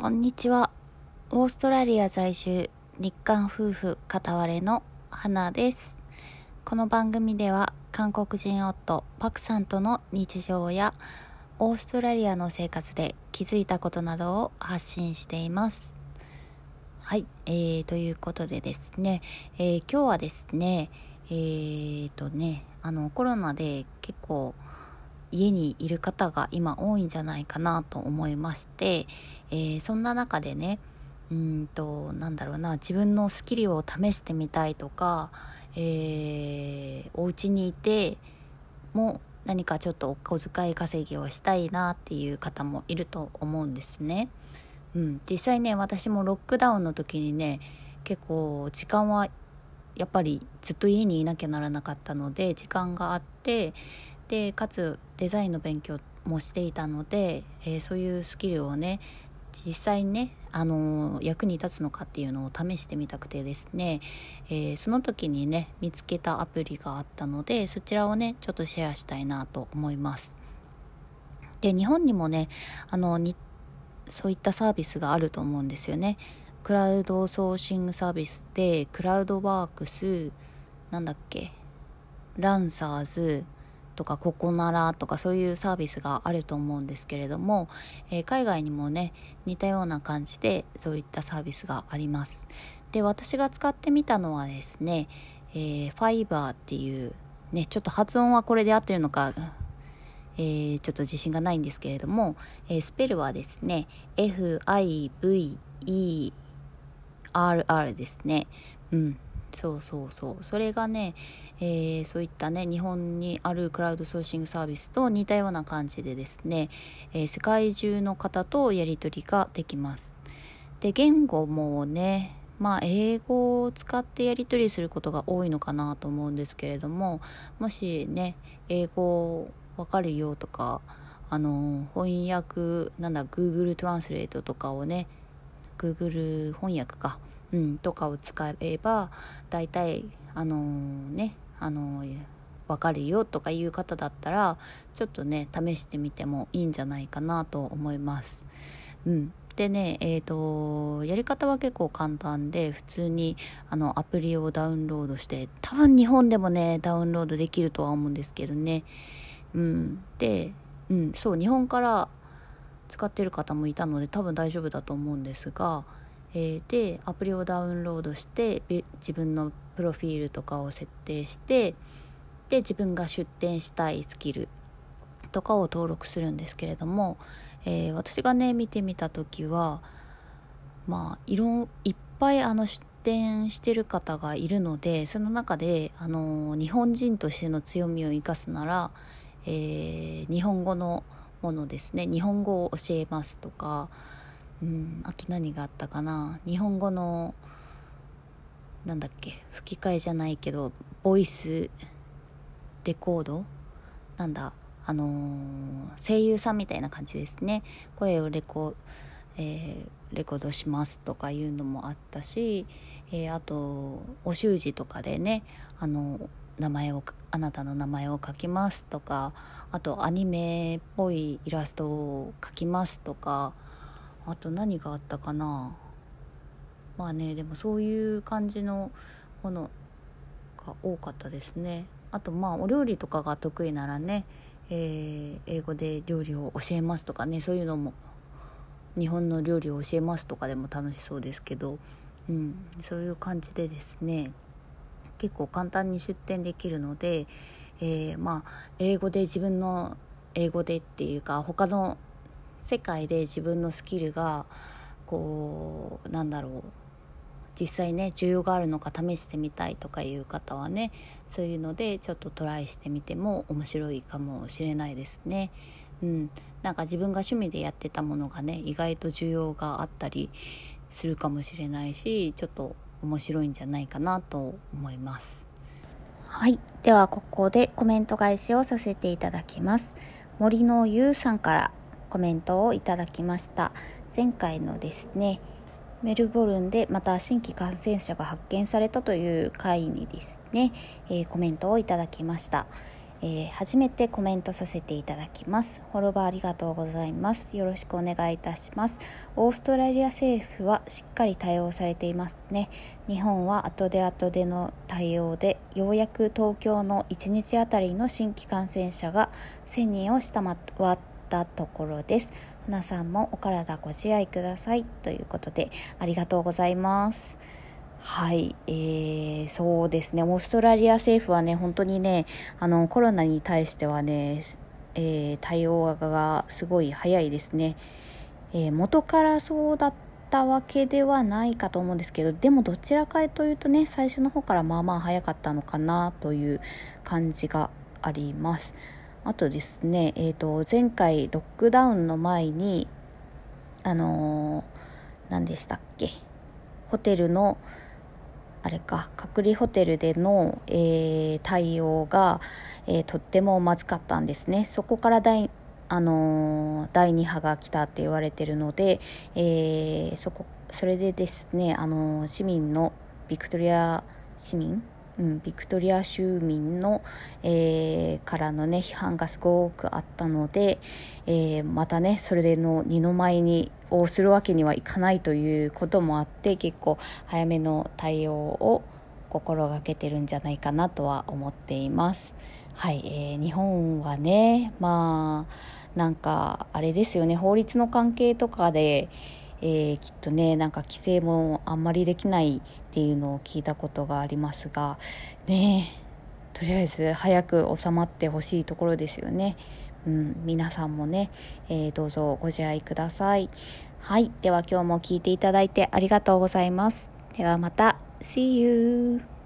こんにちは。オーストラリア在住、日韓夫婦片割れの花です。この番組では、韓国人夫、パクさんとの日常や、オーストラリアの生活で気づいたことなどを発信しています。はい、えー、ということでですね、えー、今日はですね、えーとね、あの、コロナで結構、家にいる方が今多いんじゃないかなと思いまして、えー、そんな中でねうんとなんだろうな自分のスキルを試してみたいとか、えー、お家にいても何かちょっとお小遣い稼ぎをしたいなっていう方もいると思うんですね。うん、実際ね私もロックダウンの時にね結構時間はやっぱりずっと家にいなきゃならなかったので時間があってでかつデザインの勉強もしていたので、えー、そういうスキルをね実際にね、あのー、役に立つのかっていうのを試してみたくてですね、えー、その時にね見つけたアプリがあったのでそちらをねちょっとシェアしたいなと思います。で日本にもねあのにそういったサービスがあると思うんですよね。クラウドソーシングサービスでクラウドワークスなんだっけランサーズとかココナラとかそういうサービスがあると思うんですけれども、えー、海外にもね似たような感じでそういったサービスがあります。で私が使ってみたのはですね、えー、ファイバーっていうねちょっと発音はこれで合ってるのかえー、ちょっと自信がないんですけれども、えー、スペルはですね FIVERR ですね。うん。そうそうそう。それがね、えー、そういったね日本にあるクラウドソーシングサービスと似たような感じでですね、えー、世界中の方とやり取りができます。で言語もねまあ英語を使ってやり取りすることが多いのかなと思うんですけれどももしね英語わかるよとかあの翻訳なんだ Google トランスレートとかをね Google 翻訳かうん、とかを使えば大体あのー、ねあのー、分かるよとかいう方だったらちょっとね試してみてもいいんじゃないかなと思います。うん、でねえーと、やり方は結構簡単で普通にあのアプリをダウンロードして多分日本でもねダウンロードできるとは思うんですけどね。うん、で、うん、そう日本から使ってる方もいたので多分大丈夫だと思うんですがえー、でアプリをダウンロードして自分のプロフィールとかを設定してで自分が出展したいスキルとかを登録するんですけれども、えー、私がね見てみた時はまあいろいっぱいあの出展してる方がいるのでその中であの日本人としての強みを生かすなら、えー、日本語のものですね。日本語を教えますとかうん、あと何があったかな？日本語のなんだっけ？吹き替えじゃないけどボイスレコード？なんだ？あのー、声優さんみたいな感じですね。声をレコ,、えー、レコードしますとかいうのもあったし、えー、あとお習字とかでねあの名前をあなたの名前を書きますとかあとアニメっぽいイラストを描きますとかあと何があったかな？まあねでもそういう感じのものが多かったですね。あとまあお料理とかが得意ならね、えー、英語で料理を教えますとかねそういうのも日本の料理を教えますとかでも楽しそうですけど、うん、そういう感じでですね結構簡単に出店できるので、えー、まあ英語で自分の英語でっていうか他の世界で自分のスキルがこうなんだろう実際ね需要があるのか試してみたいとかいう方はねそういうのでちょっとトライしてみても面白いかもしれないですね。うん、なんか自分が趣味でやってたものがね意外と需要があったりするかもしれないしちょっと面白いんじゃないかなと思います。はい。では、ここでコメント返しをさせていただきます。森のゆうさんからコメントをいただきました前回のですねメルボルンでまた新規感染者が発見されたという回にですね、えー、コメントをいただきました、えー、初めてコメントさせていただきます。フォロバーありがとうございます。よろしくお願いいたします。オーストラリア政府はしっかり対応されていますね。日本は後で後での対応で、ようやく東京の1日あたりの新規感染者が1000人を下回ったところです。花さんもお体ご自愛ください。ということで、ありがとうございます。はい、えー、そうですね、オーストラリア政府はね、本当にね、あのコロナに対してはね、えー、対応がすごい早いですね、えー、元からそうだったわけではないかと思うんですけど、でもどちらかというとね、最初の方からまあまあ早かったのかなという感じがあります。あとですね、えーと、前回ロックダウンの前に、あのー、何でしたっけ、ホテルの、あれか隔離ホテルでの、えー、対応が、えー、とってもまずかったんですね。そこから第,、あのー、第2波が来たって言われてるので、えそこそれでですね、あの市民のビクトリア市民うん、ビクトリア州民の、えー、からのね批判がすごくあったので、えー、またねそれでの二の舞にをするわけにはいかないということもあって結構早めの対応を心がけてるんじゃないかなとは思っています。はい、えー、日本はねまあなんかあれですよね法律の関係とかでえー、きっとねなんか規制もあんまりできないっていうのを聞いたことがありますがねとりあえず早く収まってほしいところですよね。うん、皆さんもね、えー、どうぞご自愛ください。はい。では今日も聞いていただいてありがとうございます。ではまた。See you!